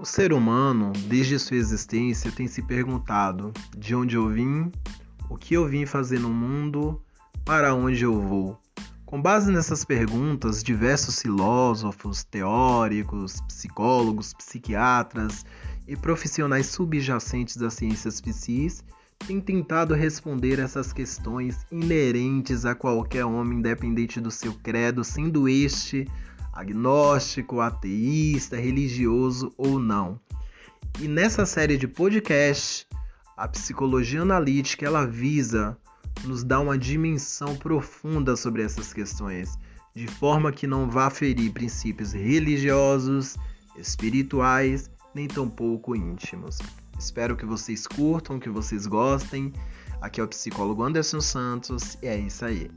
O ser humano, desde sua existência, tem se perguntado de onde eu vim, o que eu vim fazer no mundo, para onde eu vou. Com base nessas perguntas, diversos filósofos, teóricos, psicólogos, psiquiatras e profissionais subjacentes das ciências psis têm tentado responder essas questões inerentes a qualquer homem, independente do seu credo, sendo este agnóstico, ateísta, religioso ou não. E nessa série de podcast, a psicologia analítica ela visa nos dar uma dimensão profunda sobre essas questões, de forma que não vá ferir princípios religiosos, espirituais, nem tampouco íntimos. Espero que vocês curtam, que vocês gostem. Aqui é o psicólogo Anderson Santos e é isso aí.